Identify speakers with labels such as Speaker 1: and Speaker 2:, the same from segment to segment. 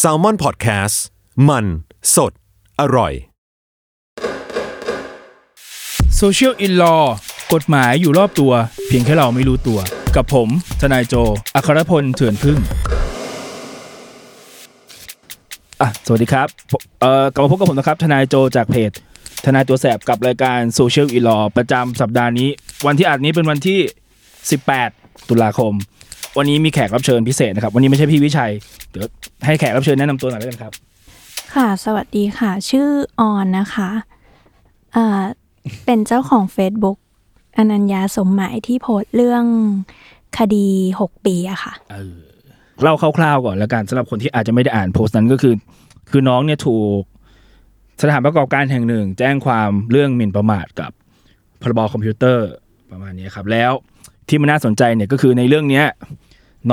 Speaker 1: s a l ม o n PODCAST มัน สด อร่อย
Speaker 2: โซเชียลอินลอกฎหมายอยู่รอบตัว เพียงแค่เราไม่รู้ตัว กับผม ทนายโจ อัครพลเถื่อนพึ่งอะสวัสดีครับเอ่อกลับมาพบกับผมนะครับ ทนายโจจากเพจ ทนายตัวแสบกับรายการโซเชียลอินลอประจำสัปดาห์นี้ วันที่อัดนี้เป็นวันที่ 18 ตุลาคม วันนี้มีแขกรับเชิญพิเศษนะครับ วันนี้ไม่ใช่พี่วิชัย เดี๋ยวให้แขกรับเชิญแนะนำตัวหน่อยแล้วกันครับ
Speaker 3: ค่ะสวัสดีค่ะ ชื่อออนนะคะอ่าเป็นเจ้าของ Facebook อนัญญาสมหมายที่โพสต์เรื่องคดีหกปีอะค่ะ
Speaker 2: เล่าคร่าวๆก่อนแล้วกันสำหรับคนที่อาจจะไม่ได้อ่านโพสต์นั้นก็คือ คือน้องเนี่ยถูกสถานประกอบการแห่งหนึ่ง แจ้งความเรื่องหมิ่นประมาทกับพรบคอมพิวเตอร์ประมาณนี้ครับ แล้วที่มันน่าสนใจเนี่ยก็คือในเรื่องเนี้ย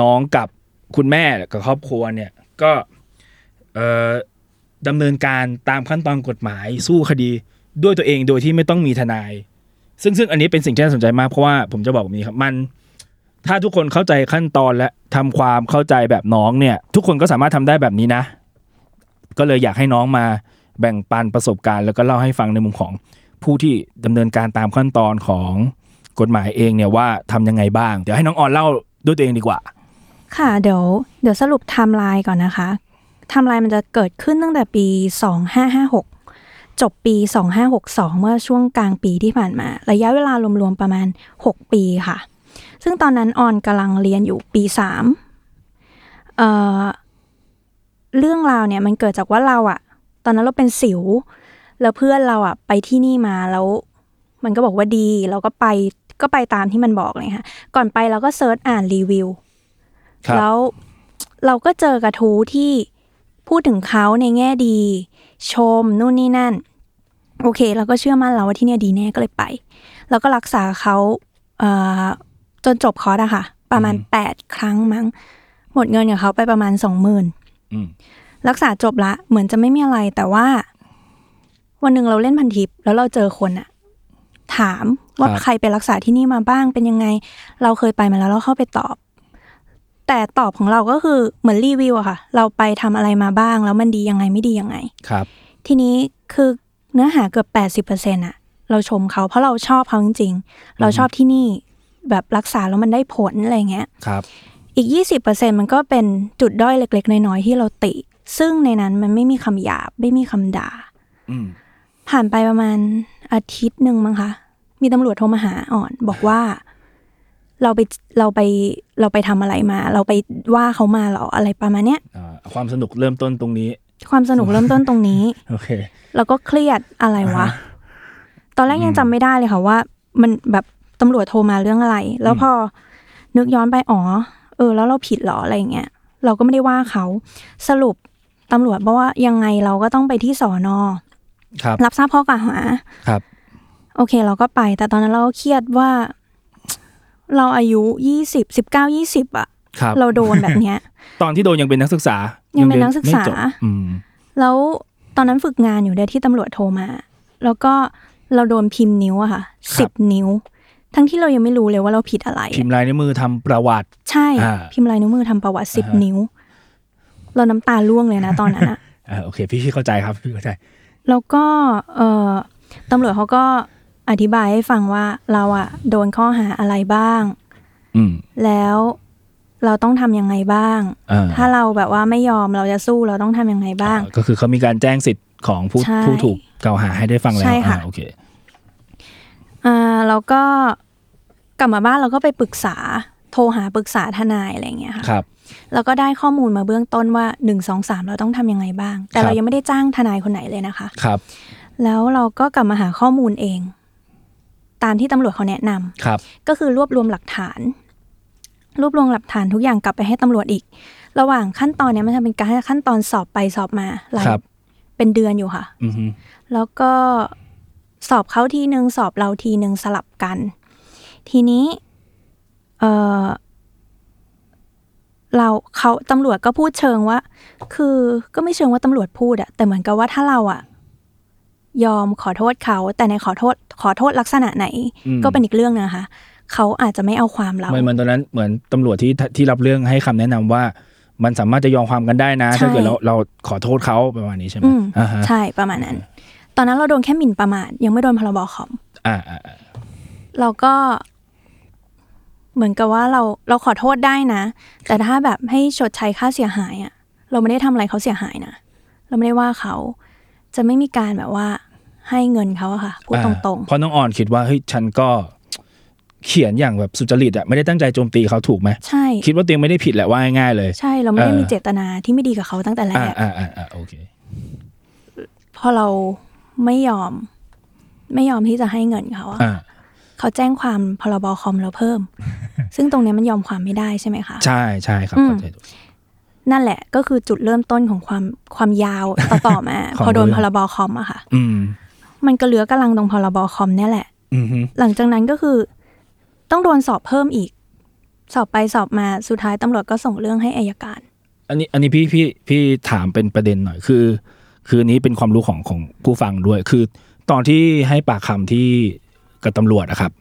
Speaker 2: น้องกับคุณแม่กับครอบครัวเนี่ยก็ดำเนินการตามขั้นตอนกฎหมาย สู้คดีด้วยตัวเองโดยที่ไม่ต้องมีทนาย ซึ่งซึ่งอันนี้เป็นสิ่งที่น่าสนใจมากเพราะว่าผมจะบอกแบบนี้ครับมันถ้าทุกคนเข้าใจขั้นตอนและทำความเข้าใจแบบน้องเนี่ย ทุกคนก็สามารถทำได้แบบนี้นะ ก็เลยอยากให้น้องมาแบ่งปันประสบการณ์ แล้วก็เล่าให้ฟังในมุมของผู้ที่ดำเนินการตามขั้นตอนของกฎหมายเองเนี่ยว่าทำยังไงบ้าง เดี๋ยวให้น้องออนเล่าด้วยตัวเองดีกว่า
Speaker 3: ค่ะเดี๋ยวเดี๋ยวสรุปไทม์ไลน์ก่อนนะคะไทม์ไลน์มันจะเกิดขึ้นตั้งแต่ปี 2556 จบปี 2562 เมื่อช่วงกลางปีที่ผ่านมา ระยะเวลารวมๆประมาณ 6 ปีค่ะ ซึ่งตอนนั้นออนกำลังเรียนอยู่ปีสามเอ่อ เรื่องราวเนี่ยมันเกิดจากว่าเราอะตอนนั้นเราเป็นสิว แล้วเพื่อนเราอะไปที่นี่มาแล้วมันก็บอกว่าดี เราก็ไปก็ไปตามที่มันบอกเลยค่ะ ก่อนไปเราก็เซิร์ชอ่านรีวิว แล้วเราก็เจอกระทู้ที่พูดถึงเขาในแง่ดี ชมนู่นนี่นั่น โอเค เราก็เชื่อมั่นเราว่าที่เนี่ยดีแน่ก็เลยไป แล้วก็รักษาเขาเอ่อจนจบคอร์สอะค่ะ ประมาณแปดครั้งมั้ง หมดเงินกับเขาไปประมาณสองหมื่น
Speaker 2: อืม
Speaker 3: รักษาจบละ เหมือนจะไม่มีอะไร แต่ว่า วันหนึ่งเราเล่นพันทิปแล้วเราเจอคนอะถามว่า
Speaker 2: ครับ
Speaker 3: ใครไปรักษาที่นี่มาบ้างเป็นยังไง เราเคยไปมาแล้วเราเข้าไปตอบ แต่ตอบของเราก็คือเหมือนรีวิวอะค่ะ เราไปทำอะไรมาบ้าง แล้วมันดียังไงไม่ดียังไง
Speaker 2: ครับ
Speaker 3: ทีนี้คือเนื้อหาเกือบแปดสิบเปอร์เซ็นอะเราชมเขาเพราะเราชอบเขาจริงๆ เราชอบที่นี่แบบรักษาแล้วมันได้ผลอะไรเงี้ย
Speaker 2: ครับ
Speaker 3: อีกยี่สิบเปอร์เซ็นมันก็เป็นจุดด้อยเล็ก ๆ น้อยๆที่เราติ ซึ่งในนั้นมันไม่มีคำหยาบ ไม่มีคำด่า
Speaker 2: อืม
Speaker 3: ผ่านไปประมาณอาทิตย์หนึ่งมั้งคะมีตำรวจโทรมาหาอ่อนบอกว่า เราไปเราไปเราไปทำอะไรมา เราไปว่าเขามาเหรออะไรประมาณเนี้ย
Speaker 2: อ่าความสนุกเริ่มต้นตรงนี้
Speaker 3: ความสนุกเริ่มต้นตรงนี้
Speaker 2: โอเค
Speaker 3: แล้วก็เครียดอะไรวะ
Speaker 2: อ่าฮะ
Speaker 3: ตอนแรกยังจำไม่ได้เลยค่ะว่า มันแบบตำรวจโทรมาเรื่องอะไร แล้วพอนึกย้อนไปอ๋อเออ แล้วเราผิดเหรออะไรอย่างเงี้ยเราก็ไม่ได้ว่าเขาสรุปตำรวจบอกว่ายังไงเราก็ต้องไปที่สอนอ
Speaker 2: ครับ
Speaker 3: รับทราบข้อกล่าวหา
Speaker 2: ครับ
Speaker 3: โอเค เราก็ไป แต่ตอนนั้นเราก็เครียดว่า เราอายุยี่สิบสิบเก้ายี่สิบอะ
Speaker 2: ครับ
Speaker 3: เราโดนแบบเนี้ย
Speaker 2: ตอนที่โดนยังเป็นนักศึกษา
Speaker 3: ยั
Speaker 2: ยัง
Speaker 3: เป็นนักศึกษา
Speaker 2: ไม่จบอืม
Speaker 3: แล้วตอนนั้นฝึกงานอยู่ด้วยที่ตำรวจโทรมา แล้วก็เราโดนพิมพ์นิ้วอะค่ะ
Speaker 2: ครับ
Speaker 3: สิบนิ้ว ทั้งที่เรายังไม่รู้เลยว่าเราผิดอะไรอะ
Speaker 2: พิมพ์ลายนิ้วมือทำประวัติ
Speaker 3: ใช่
Speaker 2: อ่า
Speaker 3: พิมพ์ลายนิ้วมือทำประวัติสิบ
Speaker 2: อ่าฮะ
Speaker 3: นิ้ว เราน้ำตาร่วงเลยนะตอนนั้นอะ
Speaker 2: อ่าโอเค พี่พี่เข้าใจครับพี่เข้าใจ
Speaker 3: แล้วก็เออตำรวจเขาก็ อธิบายให้ฟังว่าเราอะโดนข้อหาอะไรบ้าง
Speaker 2: อืม
Speaker 3: แล้วเราต้องทำยังไงบ้าง
Speaker 2: อ่า
Speaker 3: ถ้าเราแบบว่าไม่ยอมเราจะสู้เราต้องทำยังไงบ้าง
Speaker 2: ก็คือเขามีการแจ้งสิทธิ์ของผู้
Speaker 3: ใช่
Speaker 2: ผู้ถูกกล่าวหาให้ได้ฟังแล้ว
Speaker 3: ใช่ค่ะ
Speaker 2: อ่าโอเค
Speaker 3: อ่าแล้วก็กลับมาบ้านเราก็ไปปรึกษาโทรหาปรึกษาทนายอะไรอย่างเงี้ยค่ะ
Speaker 2: ครับ
Speaker 3: แล้วก็ได้ข้อมูลมาเบื้องต้นว่าหนึ่งสองสามเราต้องทำยังไงบ้าง แต่
Speaker 2: ครับ
Speaker 3: เรายังไม่ได้จ้างทนายคนไหนเลยนะคะ
Speaker 2: ครับ
Speaker 3: แล้วเราก็กลับมาหาข้อมูลเอง ตามที่ตำรวจเขาแนะนำ
Speaker 2: ครับ
Speaker 3: ก็คือรวบรวมหลักฐาน รวบรวมหลักฐานทุกอย่างกลับไปให้ตำรวจอีก ระหว่างขั้นตอนเนี้ยมันจะเป็นการขั้นตอนสอบไปสอบมาหลาย
Speaker 2: ครับ
Speaker 3: เป็นเดือนอยู่ค่ะ
Speaker 2: อือฮึ
Speaker 3: แล้วก็สอบเขาทีหนึ่งสอบเราทีหนึ่งสลับกัน ทีนี้เออเราเขาตำรวจก็พูดเชิงว่า คือก็ไม่เชิงว่าตำรวจพูดอะแต่เหมือนกับว่าถ้าเราอะ ยอมขอโทษเขา แต่ในขอโทษขอโทษลักษณะไหน
Speaker 2: อืม
Speaker 3: ก็เป็นอีกเรื่องหนึงนะคะเขาอาจจะไม่เอาความเรา
Speaker 2: เหมือนเหมือนตอนนั้นเหมือนตำรวจที่ที่รับเรื่องให้คำแนะนำว่า มันสามารถจะยอมความกันได้นะ
Speaker 3: ใช่
Speaker 2: ถ้าเกิดเราเราขอโทษเขาประมาณนี้ใช่ไหม
Speaker 3: อืม
Speaker 2: อ่าฮะ
Speaker 3: ใช่ประมาณนั้น ตอนนั้นเราโดนแค่หมิ่นประมาทยังไม่โดนพรบคอม
Speaker 2: อ่าอ่าอ่า
Speaker 3: เราก็ เหมือนกับว่าเราเราขอโทษได้นะ แต่ถ้าแบบให้ชดใช้ค่าเสียหายอะเราไม่ได้ทำอะไรเขาเสียหายนะเราไม่ได้ว่าเขาจะไม่มีการแบบว่า ให้เงินเขาอะค่ะพูดตรง
Speaker 2: เพราะน้องอ่อนคิดว่าเฮ้ยฉันก็เขียนอย่างแบบสุจริตอะไม่ได้ตั้งใจโจมตีเขาถูกไหม
Speaker 3: ๆใช่
Speaker 2: คิดว่าตัวเองไม่ได้ผิดแหละว่าง่ายๆเลย
Speaker 3: ใช่เราไม่ได้
Speaker 2: เออ
Speaker 3: มีเจตนาที่ไม่ดีกับเขาตั้งแต่แร
Speaker 2: อ่ากอ่าอ่าอ่าโอเค
Speaker 3: พอเราไม่ยอม ไม่ยอมที่จะให้เงินเขาอะ
Speaker 2: อ่า
Speaker 3: เขาแจ้งความพรบคอมเราเพิ่ม ซึ่งตรงเนี้ยมันยอมความไม่ได้ใช่ไหมคะ
Speaker 2: ใช่ใช่ครับ
Speaker 3: อืม
Speaker 2: เข้าใจถูก
Speaker 3: นั่นแหละก็คือจุดเริ่มต้นของความความยาวต่อต่อมา
Speaker 2: ของ
Speaker 3: พอโดน
Speaker 2: เรื่อง
Speaker 3: พรบคอมอะค่ะ
Speaker 2: อื ม
Speaker 3: มันก็เหลือกำลังตรงพรบคอมเนี่ยแหละ
Speaker 2: อืมฮึ
Speaker 3: หลังจากนั้นก็คือ ต้องโดนสอบเพิ่มอีก สอบไปสอบมาสุดท้ายตำรวจก็ส่งเรื่องให้อายการ
Speaker 2: อันนี้อันนี้พี่พี่พี่ถามเป็นประเด็นหน่อยคือ คืออันนี้เป็นความรู้ของของผู้ฟังด้วย คือ ตอนที่ให้ปากคำที่กับตำรวจอะครับ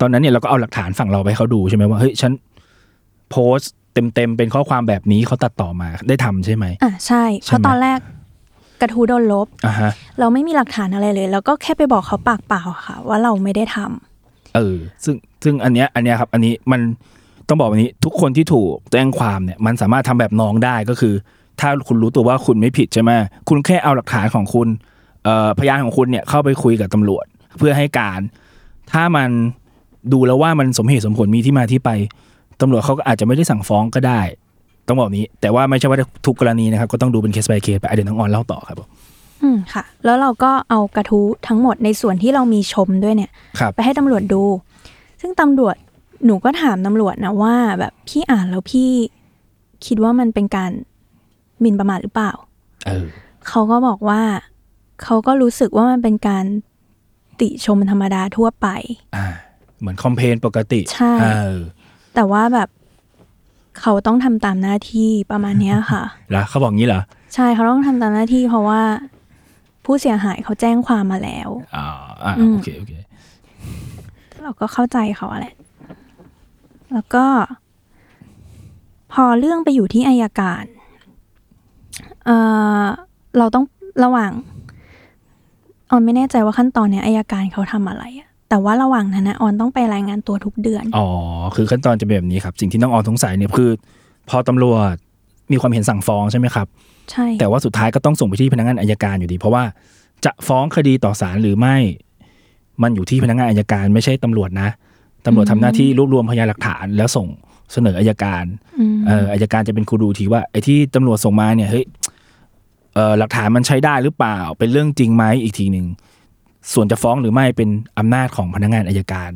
Speaker 2: ตอนนั้นเนี่ยเราก็เอาหลักฐานฝั่งเราไปให้เขาดูใช่ไหมว่าเฮ้ยฉันโพสต์เต็มเต็มๆเป็นข้อความแบบนี้เขาตัดต่อมาได้ทำใช่ไหม
Speaker 3: อะใช่เพ
Speaker 2: ใช่
Speaker 3: ราะ
Speaker 2: ไหม
Speaker 3: ตอนแรก กระทู้โดนลบ
Speaker 2: อ่าฮะ
Speaker 3: เราไม่มีหลักฐานอะไรเลย แล้วก็แค่ไปบอกเขาปากเปล่าค่ะ ว่าเราไม่ได้ทำ
Speaker 2: เออ ซึ่งซึ่งอันเนี้ยอันเนี้ยครับ อันนี้มันต้องบอกแบบนี้ ทุกคนที่ถูกแจ้งความเนี่ย มันสามารถทำแบบน้องได้ก็คือ ถ้าคุณรู้ตัวว่าคุณไม่ผิดใช่ไหมคุณแค่เอาหลักฐานของคุณเอ่อพยานของคุณเนี่ยเข้าไปคุยกับตำรวจ เพื่อให้การ ถ้ามันดูแล้วว่ามันสมเหตุสมผลมีที่มาที่ไปตำรวจเขาก็อาจจะไม่ได้สั่งฟ้องก็ได้ ต้องบอกแบบนี้ แต่ว่าไม่ใช่ว่าทุกกรณีนะครับ ก็ต้องดูเป็นเคส by เคสไปอะเดี๋ยวน้องออนเล่าต่อครับผม
Speaker 3: อืมค่ะ แล้วเราก็เอากระทู้ทั้งหมดในส่วนที่เรามีชมด้วยเนี่ย
Speaker 2: ครับ
Speaker 3: ไปให้ตำรวจดู ซึ่งตำรวจหนูก็ถามตำรวจนะว่าแบบพี่อ่านแล้วพี่คิดว่ามันเป็นการหมิ่นประมาทหรือเปล่า
Speaker 2: เออ
Speaker 3: เขาก็บอกว่า เขาก็รู้สึกว่ามันเป็นการติชมธรรมดาทั่วไป
Speaker 2: อ่า เหมือนคอมเพนปกติ
Speaker 3: ใช่
Speaker 2: เออ
Speaker 3: แต่ว่าแบบ เขาต้องทำตามหน้าที่ประมาณเนี้ยค่ะ
Speaker 2: แล้วเขาบอกงี้เหรอ
Speaker 3: ใช่เขาต้องทำตามหน้าที่เพราะว่า ผู้เสียหายเขาแจ้งความมาแล้ว
Speaker 2: อ่าอ่า
Speaker 3: อืม
Speaker 2: โอเคโอเค
Speaker 3: เราก็เข้าใจเขาอะแหละ แล้วก็ พอเรื่องไปอยู่ที่อายการเอ่อเราต้องระหว่างออนไม่แน่ใจว่าขั้นตอนเนี้ยอายการเขาทำอะไรอะ แต่ว่าระหว่างนั้นนะออนต้องไปรายงานตัวทุกเดือน
Speaker 2: อ๋อ คือขั้นตอนจะเป็นแบบนี้ครับ สิ่งที่น้องออนสงสัยเนี่ยคือ พอตำรวจมีความเห็นสั่งฟ้องใช่ไหมครับ
Speaker 3: ใช่
Speaker 2: แต่ว่าสุดท้ายก็ต้องส่งไปที่พนักงานอายการอยู่ดี เพราะว่าจะฟ้องคดีต่อศาลหรือไม่ มันอยู่ที่พนักงานอายการไม่ใช่ตำรวจนะตำรวจทำหน้าที่รวบรวมพยานหลักฐาน แล้วส่งเสนออายการ
Speaker 3: อืม
Speaker 2: เอ่ออายการจะเป็นครูดูทีว่าไอ้ที่ตำรวจส่งมาเนี่ยเฮ้ยเอ่อหลักฐานมันใช้ได้หรือเปล่า เป็นเรื่องจริงไหมอีกทีหนึ่ง ส่วนจะฟ้องหรือไม่เป็นอำนาจของพนักงานอายการ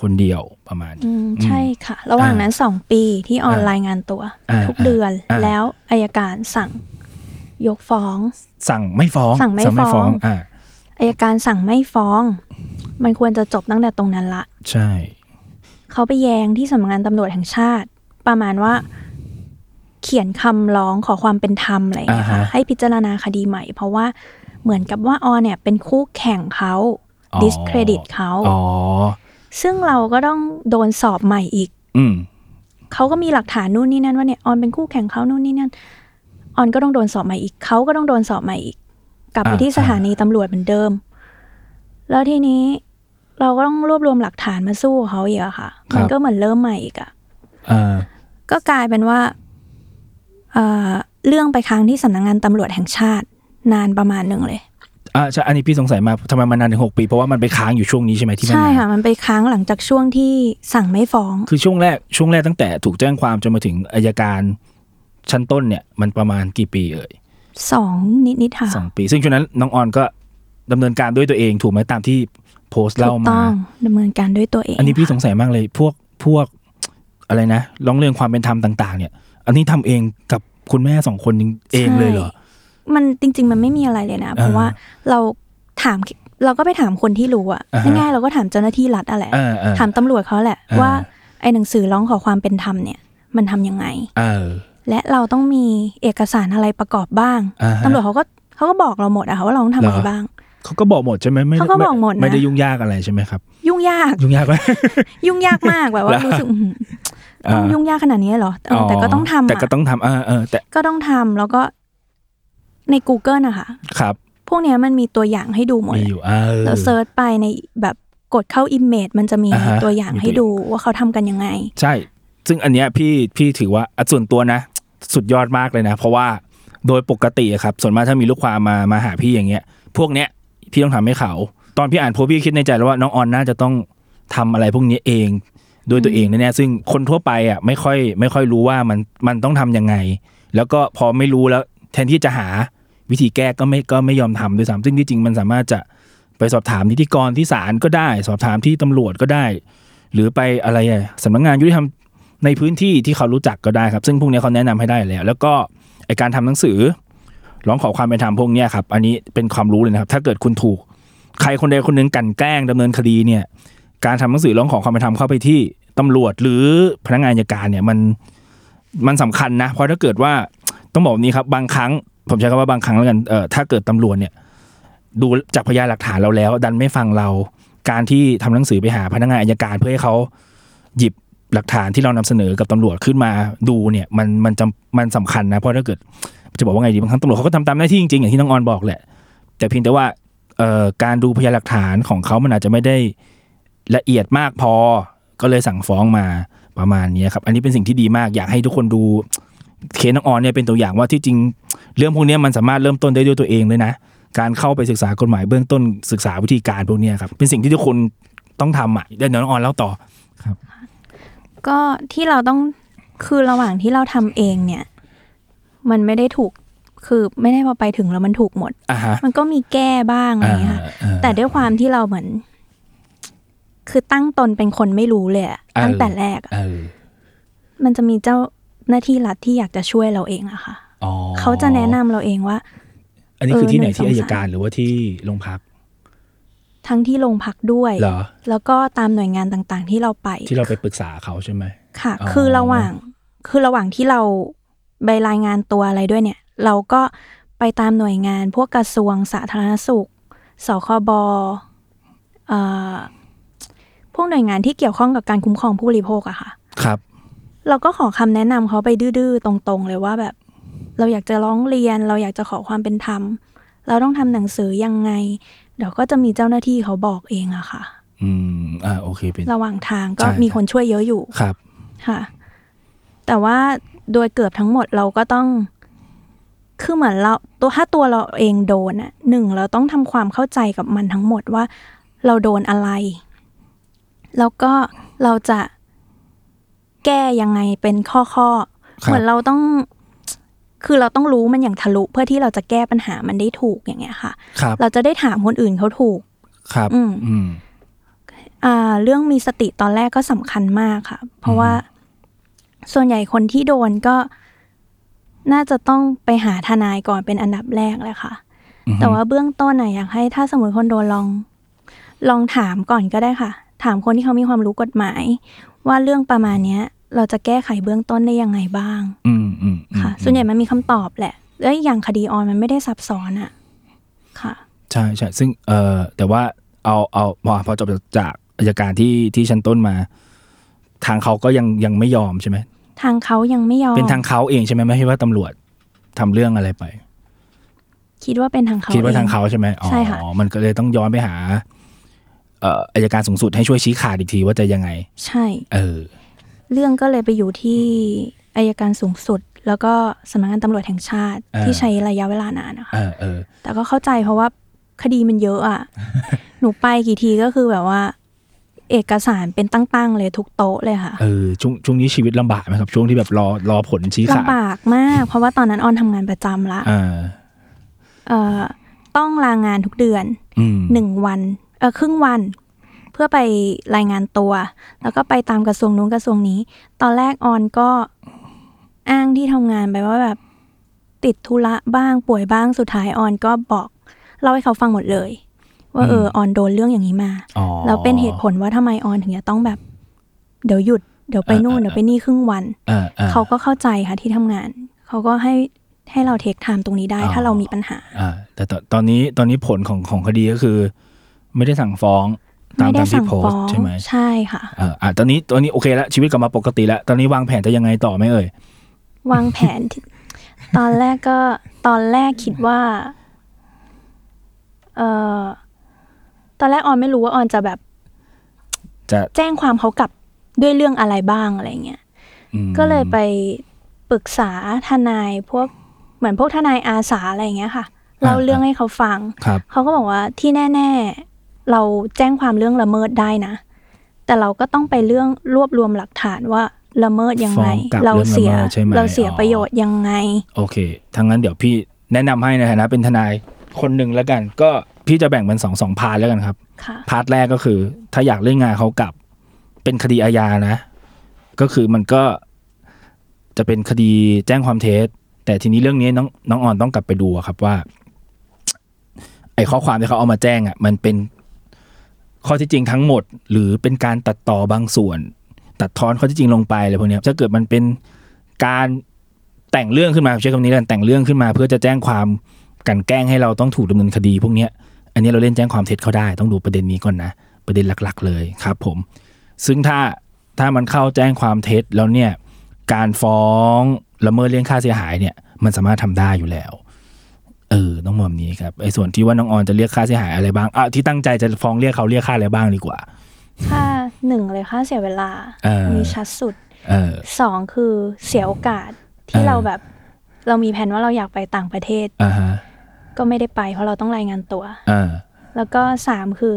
Speaker 2: คนเดียวประมาณนี้
Speaker 3: อืมใช่ค่ะ ระหว่างนั้นสองปีที่ออน
Speaker 2: อ่ารา
Speaker 3: ยงานตัว
Speaker 2: อ่า
Speaker 3: ทุกเดือน
Speaker 2: อ่า
Speaker 3: แล้วอายการสั่งยกฟ้อง
Speaker 2: สั่งไม่ฟ้อง
Speaker 3: สั่งไม่ฟ้อง
Speaker 2: อ่า
Speaker 3: อายการสั่งไม่ฟ้อง มันควรจะจบตั้งแต่ตรงนั้นละ
Speaker 2: ใช่
Speaker 3: เขาไปแย้งที่สำนักงานตำรวจแห่งชาติ ประมาณว่า เขียนคำร้องขอความเป็นธรรมอะไรอย่างเงี้ยค่ะ
Speaker 2: อ่าฮะ
Speaker 3: ให้พิจารณาคดีใหม่ เพราะว่า เหมือนกับว่าออนเนี่ยเป็นคู่แข่งเขา
Speaker 2: อ๋อ
Speaker 3: discredit เขา
Speaker 2: อ๋อ
Speaker 3: ซึ่งเราก็ต้องโดนสอบใหม่อีก
Speaker 2: อืม
Speaker 3: เขาก็มีหลักฐานนู่นนี่นั่นว่าเนี่ยออนเป็นคู่แข่งเขานู่นนี่นั่นออนก็ต้องโดนสอบใหม่อีกเขาก็ต้องโดนสอบใหม่อีก กลับไป
Speaker 2: อ่า
Speaker 3: ที่สถานีตำรวจเหมือนเดิม แล้วทีนี้เราก็ต้องรวบรวมหลักฐานมาสู้เขาอีกอะค่ะ มันก็เหมือนเริ่มใหม่อีกอะ
Speaker 2: อ่า
Speaker 3: ก็กลายเป็นว่าเอ่อเรื่องไปค้างที่สำนักงานตำรวจแห่งชาติ นานประมาณหนึ่งเลย
Speaker 2: อ่าใช่อันนี้พี่สงสัยมาทำไมมันนานถึงหกปี เพราะว่ามันไปค้างอยู่ช่วงนี้ใช่ไหมที่มัน
Speaker 3: ใช่
Speaker 2: นาน
Speaker 3: ค่ะ มันไปค้างหลังจากช่วงที่สั่งไม่ฟ้อง
Speaker 2: คือช่วงแรกช่วงแรกตั้งแต่ถูกแจ้งความจนมาถึงอายการชั้นต้นเนี่ยมันประมาณกี่ปีเอ่ย
Speaker 3: สองนิดๆค่ะ
Speaker 2: สองปี ซึ่งช่วงนั้นน้องออนก็ดำเนินการด้วยตัวเองถูกไหมตามที่โพสต์
Speaker 3: ถู
Speaker 2: เล่ากมา
Speaker 3: ต้องดำเนินการด้วยตัวเอง
Speaker 2: อันนี้พี่ส
Speaker 3: ค่ะ
Speaker 2: งสัยมากเลยพวกพวกอะไรนะร้องเรียนความเป็นธรรมต่าง ๆ เนี่ย อันนี้ทำเองกับคุณแม่สองคนเองเลยเหรอ
Speaker 3: ใช่ มันจริง ๆ มันไม่มีอะไรเลยนะ เพราะ
Speaker 2: อ่า
Speaker 3: ว่าเราถามเราก็ไปถามคนที่รู้อะ
Speaker 2: อ่าฮะ
Speaker 3: ง่ายๆเราก็ถามเจ้าหน้าที่รัฐอะแหละ
Speaker 2: เออเออ
Speaker 3: ถามตำรวจเขาแหละ
Speaker 2: อ่า
Speaker 3: ว่าไอ้หนังสือร้องขอความเป็นธรรมเนี่ย มันทำยังไง
Speaker 2: เออ
Speaker 3: และเราต้องมีเอกสารอะไรประกอบบ้าง
Speaker 2: อ่าฮะ
Speaker 3: ตำรวจเขาก็เขาก็บอกเราหมดอะค่ะว่าเราต้องทำอะไร
Speaker 2: เหรอ
Speaker 3: บ้าง
Speaker 2: เขาก็บอกหมดใช่ไหมไม่ได้
Speaker 3: เขาก็บอกหมดนะ
Speaker 2: ไม่ได้ยุ่งยากอะไรใช่ไหมครับ
Speaker 3: ยุ่งยาก
Speaker 2: ยุ่งยากไหม
Speaker 3: ยุ่งยากมากแบบว่า
Speaker 2: เหรอ
Speaker 3: รู้สึกอื้อหือต้อง
Speaker 2: อ่า
Speaker 3: ยุ่งยากขนาดนี้เหรอเออแต่ก็ต้องทำ
Speaker 2: แต่ก็
Speaker 3: อะ
Speaker 2: ต้องทำเออเออแต่
Speaker 3: ก็ต้องทำแล้วก็ ใน Google นะคะ
Speaker 2: ครับ
Speaker 3: พวกเนี้ยมันมีตัวอย่างให้ดูหมด
Speaker 2: มี
Speaker 3: เลย
Speaker 2: อยู่เออ
Speaker 3: เราเซิร์ชไปในแบบกดเข้า Image มันจะมี
Speaker 2: อ่าฮะ
Speaker 3: ตัวอย่าง
Speaker 2: มีตัว
Speaker 3: ให้ดูว่าเขาทำกันยังไง
Speaker 2: ใช่ ซึ่งอันเนี้ยพี่พี่ถือว่าอะส่วนตัวนะ สุดยอดมากเลยนะ เพราะว่าโดยปกติอะครับ ส่วนมากถ้ามีลูกความมามาหาพี่อย่างเงี้ย พวกเนี้ยพี่ต้องทำให้เขา ตอนพี่อ่านโพสต์พี่คิดในใจแล้วว่าน้องออนน่าจะต้องทำอะไรพวกนี้เองด้วยตัวเองแน่ๆซึ่งคนทั่วไปอะไม่ค่อยไม่ค่อยรู้ว่ามันมันต้องทำยังไง แล้วก็พอไม่รู้แล้ว แทนที่จะหา วิธีแก้ก็ไม่ก็ไม่ยอมทำด้วยซ้ำซึ่งที่จริงมันสามารถจะไปสอบถามนิติกรที่ศาลก็ได้ สอบถามที่ตำรวจก็ได้ หรือไปอะไรอะสำนักงานยุติธรรมในพื้นที่ที่เขารู้จักก็ได้ครับ ซึ่งพวกนี้เขาแนะนำให้ได้แล้ว แล้วก็ไอการทำหนังสือร้องขอความเป็นธรรมพวกนี้ครับ อันนี้เป็นความรู้เลยนะครับ ถ้าเกิดคุณถูก ใครคนใดคนหนึ่งกันแกล้งดำเนินคดีเนี่ย การทำหนังสือร้องขอความเป็นธรรมเข้าไปที่ตำรวจหรือพนักงานอัยการเนี่ยมันมันสำคัญนะ เพราะถ้าเกิดว่าต้องบอกนี้ครับ บางครั้ง ผมใช้คำว่าบางครั้งแล้วกันเออถ้าเกิดตำรวจเนี่ย ดูจากพยานหลักฐานเราแล้ว ดันไม่ฟังเราการที่ทำหนังสือไปหาพนักงานอัยการเพื่อให้เขาหยิบหลักฐานที่เรานำเสนอกับตำรวจขึ้นมาดูเนี่ยมันมันจำมันสำคัญนะเพราะถ้าเกิดจะบอกว่าไงดีบางครั้งตำรวจเขาก็ทำตามหน้าที่จริงๆอย่างที่น้องออนบอกแหละ แต่เพียงแต่ว่าการดูพยานหลักฐานของเขามันอาจจะไม่ได้ละเอียดมากพอก็เลยสั่งฟ้องมาประมาณนี้ครับ อันนี้เป็นสิ่งที่ดีมากอยากให้ทุกคนดู เคสน้องออนเนี่ยเป็นตัวอย่างว่าที่จริง เรื่องพวกเนี้ยมันสามารถเริ่มต้นได้ด้วยตัวเองเลยนะ การเข้าไปศึกษากฎหมายเบื้องต้นศึกษาวิธีการพวกเนี้ยครับเป็นสิ่งที่ทุกคนต้องทำอะเดี๋ยวน้องออนเล่าต่อ
Speaker 3: ก็ที่เราต้องคือระหว่างที่เราทำเองเนี่ย มันไม่ได้ถูกคือไม่ได้พอไปถึงแล้วมันถูกหมด
Speaker 2: อะฮะ
Speaker 3: มันก็มีแก้บ้างอะไร
Speaker 2: อ่า
Speaker 3: เงี้ยค่ะ
Speaker 2: อ่า
Speaker 3: แต่ด้วยความที่เราเหมือน คือตั้งตนเป็นคนไม่รู้เลยอะ
Speaker 2: เออ
Speaker 3: ตั้งแต่แรกอะ
Speaker 2: เออ
Speaker 3: มันจะมีเจ้า หน้าที่รัฐที่อยากจะช่วยเราเองอะค่ะ
Speaker 2: อ๋อ
Speaker 3: เขาจะแนะนำเราเองว่า
Speaker 2: อันนี้คือที่ไหน
Speaker 3: เออหนึ่ง
Speaker 2: ที่
Speaker 3: สอง
Speaker 2: อาย
Speaker 3: สาม
Speaker 2: การหรือว่าที่โรงพัก
Speaker 3: ทั้งที่โรงพักด้วย
Speaker 2: เหรอ
Speaker 3: แล้วก็ตามหน่วยงานต่างๆ ที่เราไป
Speaker 2: ที่เราไปปรึกษาเขาใช่ไหม
Speaker 3: ค่ะ
Speaker 2: อ๋อ
Speaker 3: คือระหว่างคือระหว่างที่เราไปรายงานตัวอะไรด้วยเนี่ย เราก็ไปตามหน่วยงาน พวกกระทรวงสาธารณสุขสคบเอ่อพวกหน่วยงานที่เกี่ยวข้องกับการคุ้มครองผู้บริโภคอะค่ะ
Speaker 2: ครับ
Speaker 3: เราก็ขอคำแนะนำเขาไปดื้อๆตรงๆ เลยว่าแบบ เราอยากจะร้องเรียน เราอยากจะขอความเป็นธรรม เราต้องทำหนังสือยังไง เดี๋ยวก็จะมีเจ้าหน้าที่เขาบอกเองอะค่ะ
Speaker 2: อืมอ่าโอเคเป็น
Speaker 3: ระหว่างทางก็
Speaker 2: ใช่
Speaker 3: มีคนช่วยเยอะอยู่
Speaker 2: ครับ
Speaker 3: ค่ะ แต่ว่าโดยเกือบทั้งหมดเราก็ต้องคือเหมือนเราตัวถ้าตัวเราเองโดนอะหนึ่งเราต้องทำความเข้าใจกับมันทั้งหมดว่า เราโดนอะไร แล้วก็เราจะ แก้ยังไงเป็นข้อข้อๆ
Speaker 2: ครับ
Speaker 3: เหมือนเราต้อง คือเราต้องรู้มันอย่างทะลุเพื่อที่เราจะแก้ปัญหามันได้ถูกอย่างเงี้ยค่ะ
Speaker 2: ครับ
Speaker 3: เราจะได้ถามคนอื่นเขาถูก
Speaker 2: ครับ
Speaker 3: อืม
Speaker 2: อืม
Speaker 3: อ่า เรื่องมีสติตอนแรกก็สำคัญมากค่ะ เพราะว่าส่วนใหญ่คนที่โดนก็น่าจะต้องไปหาทนายก่อนเป็นอันดับแรกเลยค่ะ
Speaker 2: อือฮึ
Speaker 3: แต่ว่าเบื้องต้นน่ะอยากให้ ถ้าสมมติคนโดนลอง ลองถามก่อนก็ได้ค่ะ ถามคนที่เขามีความรู้กฎหมาย ว่าเรื่องประมาณเนี้ย เราจะแก้ไขเบื้องต้นได้ยังไงบ้าง
Speaker 2: อืมอืมอืม
Speaker 3: ค่ะ ส่วนใหญ่มันมีคำตอบแหละแล้วอีกอย่างคดีออนมันไม่ได้ซับซ้อนอะค่ะ
Speaker 2: ใช่ใช่ซึ่งเอ่อแต่ว่าเอาเอาพอพอจบจากอายการที่ที่ชั้นต้นมา ทางเขาก็ยังยังไม่ยอมใช่ไหม
Speaker 3: ทางเขายังไม่ยอม
Speaker 2: เป็นทางเขาเองใช่ไหมไม่ใช่ว่าตำรวจทำเรื่องอะไรไป
Speaker 3: คิดว่าเป็นทางเขา
Speaker 2: คิดว่าทาง
Speaker 3: อง
Speaker 2: เขาใช่ไหมอ๋อ
Speaker 3: ใช่ค่ะ
Speaker 2: มันก็เลยต้องย้อนไปหาเอ่ออายการสูงสุดให้ช่วยชี้ขาดอีกทีว่าจะยังไง
Speaker 3: ใช่
Speaker 2: เออ
Speaker 3: เรื่องก็เลยไปอยู่ที่อายการสูงสุด แล้วก็สำนักงานตำรวจแห่งชาติ
Speaker 2: อ่า
Speaker 3: ที่ใช้ระยะเวลานานนะคะ
Speaker 2: เออเออ
Speaker 3: แต่ก็เข้าใจเพราะว่าคดีมันเยอะอะ หนูไปกี่ทีก็คือแบบว่า เอกสารเป็นตั้งๆเลยทุกโต๊ะเลยค่ะ
Speaker 2: เออช่วงช่วงนี้ชีวิตลำบากไหมครับ ช่วงที่แบบรอรอผลชี้ขาด
Speaker 3: ลำบากมาก เพราะว่าตอนนั้นออนทำงานประจำละ
Speaker 2: อ่า
Speaker 3: เอ่อต้องลางานทุกเดือน
Speaker 2: อืม
Speaker 3: หนึ่งวันเออครึ่งวัน เพื่อไปรายงานตัว แล้วก็ไปตามกระทรวงนู้นกระทรวงนี้ ตอนแรกออนก็อ้างที่ทำงานไปว่าแบบติดธุระบ้างป่วยบ้างสุดท้ายออนก็บอกเล่าให้เขาฟังหมดเลย ว่าเออออนโดนเรื่องอย่างนี้มา
Speaker 2: อ๋อ
Speaker 3: แล้วเป็นเหตุผลว่าทำไมออนถึงจะต้องแบบ เดี๋ยวหยุดเดี๋ยวไปนู่น
Speaker 2: เออเออ
Speaker 3: เดี๋ยวไปนี่ครึ่งวัน
Speaker 2: เออออ
Speaker 3: เขาก็เข้าใจค่ะที่ทำงาน เขาก็ให้ให้เราเทคไทม์ตรงนี้ได้
Speaker 2: อ๋อ
Speaker 3: ถ้าเรามีปัญหา
Speaker 2: อ่าแต่ตอนตอนนี้ตอนนี้ผลของของคดีก็คือ ไม่ได้สั่งฟ้อง ตาม
Speaker 3: ไม่ได้
Speaker 2: ตามที่
Speaker 3: สั่ง
Speaker 2: โพส
Speaker 3: ฟ้อ
Speaker 2: ต์
Speaker 3: ง
Speaker 2: ใช่ไหม
Speaker 3: ใช่ค่ะ
Speaker 2: เอออ่าตอนนี้ตอนนี้โอเคแล้วชีวิตกลับมาปกติแล้ว ตอนนี้วางแผนจะยังไงต่อไหมเอ่ย
Speaker 3: วางแผนที่ตอนแรกก็ตอนแรกคิดว่า เออตอนแรกออนไม่รู้ว่าออนจะแบบ
Speaker 2: จะ
Speaker 3: แจ้งความเขากลับด้วยเรื่องอะไรบ้างอะไรเงี้ย
Speaker 2: อืม
Speaker 3: ก็เลยไปปรึกษาทนายพวกเหมือนพวกทนายอาสาอะไรเงี้ยค่ะเล่าเรื่องให้เขาฟัง
Speaker 2: ครับ
Speaker 3: เขาก็บอกว่าที่แน่ ๆ เราแจ้งความเรื่องละเมิดได้นะ แต่เราก็ต้องไปเรื่องรวบรวมหลักฐานว่าละเมิดยังไง
Speaker 2: ฟ้องกลับ
Speaker 3: เราเสีย
Speaker 2: เรื่องละเมิดใช่ไหม
Speaker 3: เราเสีย
Speaker 2: อ๋อ
Speaker 3: ประโยชน์ยังไง
Speaker 2: โอเคถ้าอย่างนั้นเดี๋ยวพี่แนะนำให้ในฐานะเป็นทนายคนหนึ่งแล้วกัน ก็พี่จะแบ่งเป็นสองสอง part แล้วกันครับ
Speaker 3: ค่ะ
Speaker 2: part แรกก็คือ ถ้าอยากเล่นงานเขากลับ เป็นคดีอาญานะ ก็คือมันก็จะเป็นคดีแจ้งความเท็จแต่ทีนี้เรื่องนี้น้องน้องออนต้องกลับไปดูอะครับว่า ไอ้ข้อความที่เขาเอามาแจ้งอะ มันเป็น ข้อที่จริงทั้งหมด หรือเป็นการตัดต่อบางส่วน ตัดทอนข้อที่จริงลงไปอะไรพวกนี้ถ้าเกิดมันเป็นการแต่งเรื่องขึ้นมาใช้คำนี้กันแต่งเรื่องขึ้นมา เพื่อจะแจ้งความกันแกล้งให้เราต้องถูกดำเนินคดี พวกนี้อันนี้เราเล่นแจ้งความเท็จเขาได้ ต้องดูประเด็นนี้ก่อนนะ ประเด็นหลัก ๆ เลยครับ ผม ซึ่งถ้าถ้ามันเข้าแจ้งความเท็จแล้วเนี่ยการฟ้องละเมิดเรื่องค่าเสียหายเนี่ยมันสามารถทำได้อยู่แล้ว เออต้องมองแบบนี้ครับไอ้ส่วนที่ว่าน้องออนจะเรียกค่าเสียหายอะไรบ้างอะที่ตั้งใจจะฟ้องเรียกเขาเรียกค่าอะไรบ้างดีกว่า
Speaker 3: ค่าหนึ่งเลยค่าเสียเวลา
Speaker 2: เออ
Speaker 3: มีชัดสุด
Speaker 2: เออ
Speaker 3: สองคือเสียโอกาสที่
Speaker 2: เออ
Speaker 3: เราแบบ เรามีแผนว่าเราอยากไปต่างประเทศ
Speaker 2: อ่าฮะ
Speaker 3: ก็ไม่ได้ไป เพราะเราต้องรายงานตัว
Speaker 2: อ่า
Speaker 3: แล้วก็สามคือ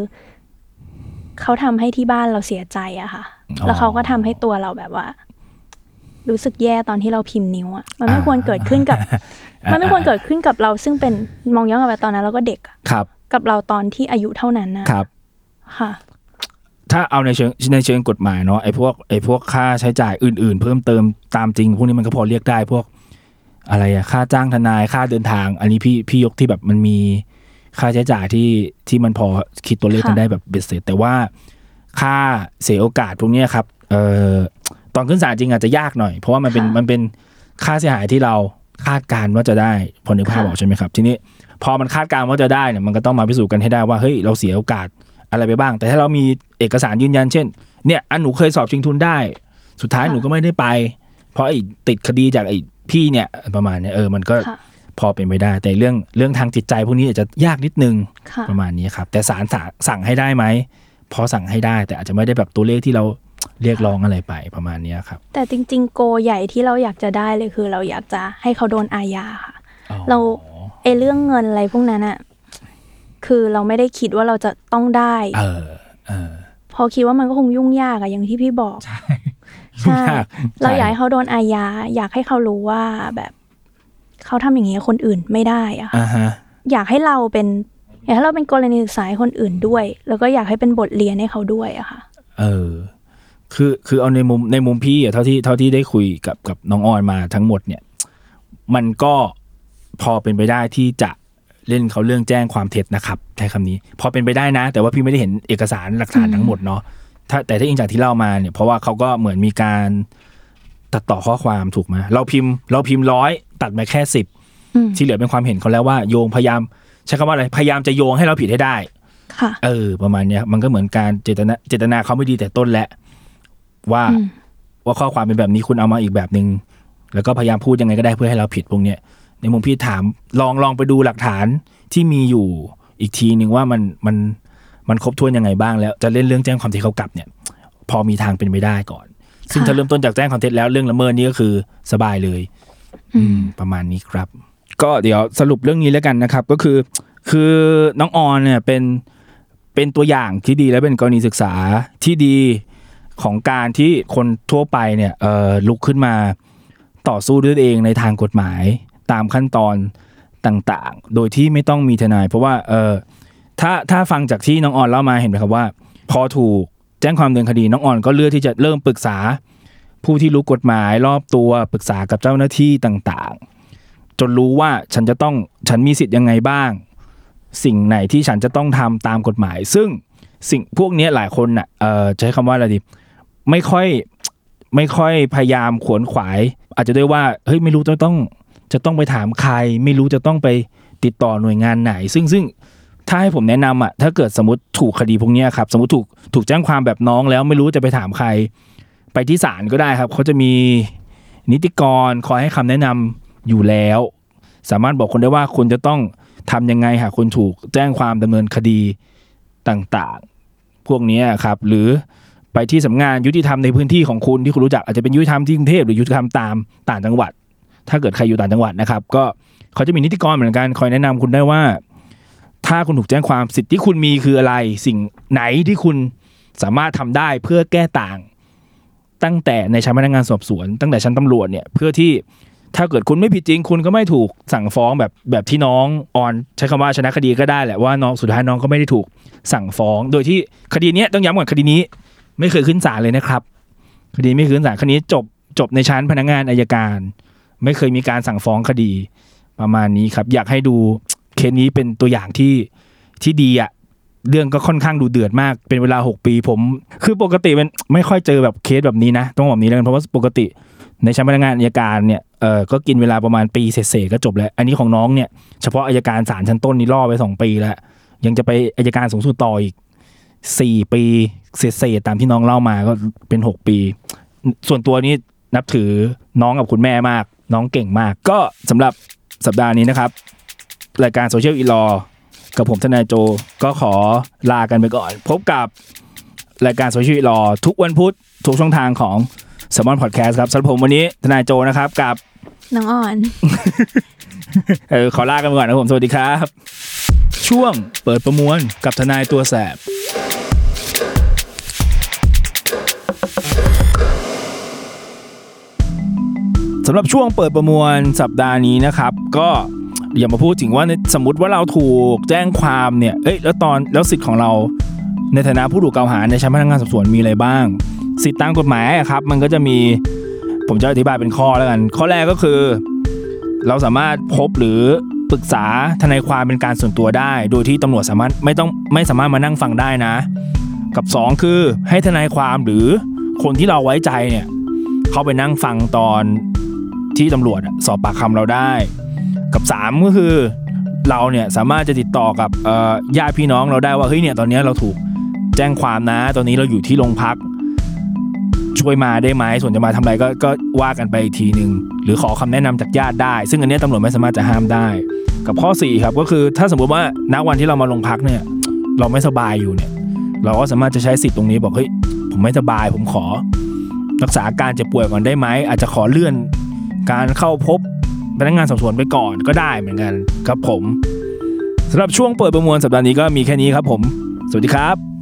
Speaker 3: เขาทำให้ที่บ้านเราเสียใจอะค่ะ
Speaker 2: อ๋อ
Speaker 3: แล้วเขาก็ทำให้ตัวเราแบบว่า รู้สึกแย่ตอนที่เราพิมพ์นิ้วอะมันไม่
Speaker 2: อ่า
Speaker 3: ควรเกิดขึ้นกับ
Speaker 2: อ่า
Speaker 3: มันไม่ควรเกิดขึ้นกับเราซึ่งเป็นมองย้อนกลับไปตอนนั้นเราก็เด็กอะ
Speaker 2: ครับ
Speaker 3: กับเราตอนที่อายุเท่านั้นนะครับ ค่ะ
Speaker 2: ถ้าเอาในเชิงในเชิงกฎหมายเนาะไอ้พวกไอ้พวกค่าใช้จ่ายอื่น ๆ เพิ่มเติมตามจริง พวกนี้มันก็พอเรียกได้พวก อะไรอะค่าจ้างทนายค่าเดินทาง อันนี้พี่พี่ยกที่แบบมันมีค่าใช้จ่ายที่ที่มันพอคิดตัวเลขกัน
Speaker 3: ค่ะ
Speaker 2: ได้แบบเบ็ดเสร็จแต่ว่าค่าเสียโอกาสพวกเนี้ยครับ เอ่อ ตอนขึ้นศาลจริงอาจจะยากหน่อย เพราะว่ามันเป็นมันเป็นค่าเสียหายที่เราคาดการณ์ว่าจะได้พอนึกภาพออกใช่ไหมครับ ทีนี้พอมันคาดการณ์ว่าจะได้เนี่ยมันก็ต้องมาพิสูจน์กันให้ได้ว่าเฮ้ยเราเสียโอกาสอะไรไปบ้าง แต่ถ้าเรามีเอกสารยืนยันเช่น เนี่ยอันหนูเคยสอบชิงทุนได้ สุดท้าย
Speaker 3: ค่ะ
Speaker 2: หนูก็ไม่ได้ไป เพราะไอ้ติดคดีจากไอ้พี่เนี่ยประมาณเนี้ยเออมันก็
Speaker 3: ค่ะ
Speaker 2: พอเป็นไปได้ แต่เรื่องเรื่องทางจิตใจพวกนี้อาจจะยากนิดนึง
Speaker 3: ค่ะ
Speaker 2: ประมาณนี้ครับ แต่ศาลสั่งสั่งให้ได้ไหมพอสั่งให้ได้ แต่อาจจะไม่ได้แบบตัวเลขที่เรา เรียกร้องอะไรไปประมาณเนี้ยครับ
Speaker 3: แต่จริง ๆ โกใหญ่ที่เราอยากจะได้เลยคือ เราอยากจะให้เขาโดนอาญาค่ะ เราไอ้เรื่องเงินอะไรพวกนั้นอะคือเราไม่ได้คิดว่าเราจะต้องได้
Speaker 2: เออเออ
Speaker 3: พอคิดว่ามันก็คงยุ่งยากอะอย่างที่พี่บอกใช่
Speaker 2: ยาก
Speaker 3: เราอยากให้เขาโดนอาญาอยากให้เขารู้ว่าแบบเขาทำอย่างนี้กับคนอื่นไม่ได้อะค่ะ
Speaker 2: อ่าฮะ
Speaker 3: อยากให้เราเป็นอยากให้เราเป็นกรณีศึกษาให้คนอื่นด้วย แล้วก็อยากให้เป็นบทเรียนให้เขาด้วยอะค่ะ
Speaker 2: เออ คือคือเอาในมุมในมุมพี่อะเท่าที่เท่าที่ได้คุยกับกับน้องออนมาทั้งหมดเนี่ย มันก็พอเป็นไปได้ที่จะเล่นเขาเรื่องแจ้งความเท็จนะครับใช้คำนี้ พอเป็นไปได้นะ แต่ว่าพี่ไม่ได้เห็นเอกสารหลักฐานทั้งหมดเนาะถ้าแต่ถ้าอิงจากที่เล่ามาเนี่ย เพราะว่าเขาก็เหมือนมีการตัดต่อข้อความถูกไหมเราพิมพ์ เราพิมพ์ร้อยตัดมาแค่สิบ
Speaker 3: อืม
Speaker 2: ที่เหลือเป็นความเห็นเขาแล้วว่าโยงพยายามใช้คำว่าอะไรพยายามจะโยงให้เราผิดให้ได้
Speaker 3: ค่ะ
Speaker 2: เออ ประมาณเนี้ยมันก็เหมือนการเจตนาเจตนาเขาไม่ดีแต่ต้นแหละ ว่า
Speaker 3: อืม
Speaker 2: ว่าข้อความเป็นแบบนี้คุณเอามาอีกแบบหนึ่งแล้วก็พยายามพูดยังไงก็ได้เพื่อให้เราผิดพวกเนี้ยในมุมพี่ถามลองลองไปดูหลักฐานที่มีอยู่อีกทีหนึ่งว่ามันมันมันครบถ้วนยังไงบ้างแล้วจะเล่นเรื่องแจ้งความเท็จเขากลับเนี่ย พอมีทางเป็นไปได้ก่อน ซึ่ง
Speaker 3: ค่ะ
Speaker 2: ถ้าเริ่มต้นจากแจ้งความเท็จแล้วเรื่องละเมิดนี่ก็คือสบายเลย อืม ประมาณนี้ครับ ก็เดี๋ยวสรุปเรื่องนี้แล้วกันนะครับ ก็คือ คือน้องออนเนี่ยเป็นเป็นตัวอย่างที่ดีและเป็นกรณีศึกษาที่ดี ของการที่คนทั่วไปเนี่ยเออลุกขึ้นมาต่อสู้ด้วยเองในทางกฎหมายตามขั้นตอนต่างๆ โดยที่ไม่ต้องมีทนาย เพราะว่าเออถ้าถ้าฟังจากที่น้องออนเล่ามาเห็นไหมครับว่า พอถูกแจ้งความดำเนินคดีน้องออนก็เลือกที่จะเริ่มปรึกษา ผู้ที่รู้กฎหมายรอบตัวปรึกษากับเจ้าหน้าที่ต่างๆ จนรู้ว่าฉันจะต้องฉันมีสิทธิ์ยังไงบ้าง สิ่งไหนที่ฉันจะต้องทำตามกฎหมาย ซึ่งสิ่งพวกนี้หลายคนน่ะเอ่อจะใช้คำว่าอะไรดี ไม่ค่อยไม่ค่อยพยายามขวนขวาย อาจจะด้วยว่าเฮ้ยไม่รู้จะต้องจะต้องไปถามใคร ไม่รู้จะต้องไปติดต่อหน่วยงานไหน ซึ่งซึ่งถ้าให้ผมแนะนำอะถ้าเกิดสมมติถูกคดีพวกนี้ครับ สมมติถูกถูกแจ้งความแบบน้องแล้วไม่รู้จะไปถามใคร ไปที่ศาลก็ได้ครับเขาจะมีนิติกรคอยให้คำแนะนำอยู่แล้ว สามารถบอกคนได้ว่าคุณจะต้องทำยังไงหากคุณถูกแจ้งความดำเนินคดีต่างๆ พวกนี้ครับ หรือ ไปที่สำนักงานยุติธรรมในพื้นที่ของคุณที่คุณรู้จักอาจจะเป็นยุติธรรมที่กรุงเทพหรือยุติธรรมตามต่างจังหวัด ถ้าเกิดใครอยู่ต่างจังหวัดนะครับก็เขาจะมีนิติกรเหมือนกันคอยแนะนำคุณได้ว่า ถ้าคุณถูกแจ้งความสิทธิ์ที่คุณมีคืออะไร สิ่งไหนที่คุณสามารถทำได้เพื่อแก้ต่าง ตั้งแต่ในชั้นพนักงานสอบสวน ตั้งแต่ชั้นตำรวจเนี่ยเพื่อที่ถ้าเกิดคุณไม่ผิดจริง คุณก็ไม่ถูกสั่งฟ้องแบบแบบที่น้องออนใช้คำว่าชนะคดีก็ได้แหละว่าน้องสุดท้ายน้องก็ไม่ได้ถูกสั่งฟ้อง โดยที่คดีนี้ต้องย้ำก่อนคดีนี้ ไม่เคยขึ้นศาลเลยนะครับคดีไม่เคยขึ้นศาลคดีจบจบในชั้นพนักงานอายการ ไม่เคยมีการสั่งฟ้องคดีประมาณนี้ครับ อยากให้ดูเคสนี้เป็นตัวอย่างที่ที่ดีอะเรื่องก็ค่อนข้างดูเดือดมากเป็นเวลา 6 ปีผม คือปกติมันไม่ค่อยเจอแบบเคสแบบนี้นะต้องบอกแบบนี้แล้วกันเพราะว่าปกติในชั้นพนักงานอายการเนี่ยเออก็กินเวลาประมาณปีเศษๆก็จบแล้ว อันนี้ของน้องเนี่ยเฉพาะอายการศาลชั้นต้นนี่ล่อไปสองปีแล้ว ยังจะไปอายการสูงสุดต่ออีก สี่ปีเศษๆตามที่น้องเล่ามาก็เป็นหกปี ส่วนตัวนี้นับถือน้องกับคุณแม่มาก น้องเก่งมาก ก็สำหรับสัปดาห์นี้นะครับ รายการโซเชียลอีลอกับผมทนายโจก็ขอลากันไปก่อน พบกับรายการโซเชียลอีลอทุกวันพุธทุกช่องทางของ s ซ m มอนพอดแคสต์ครับสำหรับผมวันนี้ทนายโจนะครับกับ
Speaker 3: น้องอ่อน
Speaker 2: เออขอลากันไปก่อนนะครับผมสวัสดีครับ ช่วงเปิดประมวลกับทนายตัวแสบ สำหรับช่วงเปิดประมวลสัปดาห์นี้นะครับ ก็อย่ามาพูดถึงว่าสมมติว่าเราถูกแจ้งความเนี่ย เอ้ยแล้วตอนแล้วสิทธิ์ของเราในฐานะผู้ถูกกล่าวหาในชั้นพนักงานสอบสวนมีอะไรบ้าง สิทธิ์ตามกฎหมายครับ มันก็จะมีผมจะอธิบายเป็นข้อแล้วกัน ข้อแรกก็คือ เราสามารถพบหรือ ปรึกษาทนายความเป็นการส่วนตัวได้ โดยที่ตำรวจสามารถไม่ต้องไม่สามารถมานั่งฟังได้นะ กับสองคือให้ทนายความหรือคนที่เราไว้ใจเนี่ยเขาไปนั่งฟังตอนที่ตำรวจสอบปากคำเราได้ กับสามก็คือเราเนี่ยสามารถจะติดต่อกับญาติพี่น้องเราได้ว่าเฮ้ยเนี่ยตอนนี้เราถูกแจ้งความนะ ตอนนี้เราอยู่ที่โรงพัก ช่วยมาได้ไหมส่วนจะมาทำอะไรก็ก็ว่ากันไปอีกทีหนึ่งหรือขอคำแนะนำจากญาติได้ ซึ่งอันนี้ตำรวจไม่สามารถจะห้ามได้ กับข้อ4ครับก็คือถ้าสมมติว่าณวันที่เรามาโรงพักเนี่ยเราไม่สบายอยู่เนี่ยเราก็สามารถจะใช้สิทธิ์ตรงนี้บอกเฮ้ยผมไม่สบายผมขอ รักษาอาการเจ็บป่วยก่อนได้ไหมอาจจะขอเลื่อนการเข้าพบพนักงานสอบสวนไปก่อนก็ได้เหมือนกันครับผมสำหรับช่วงเปิดประมวลสัปดาห์นี้ก็มีแค่นี้ครับผม สวัสดีครับ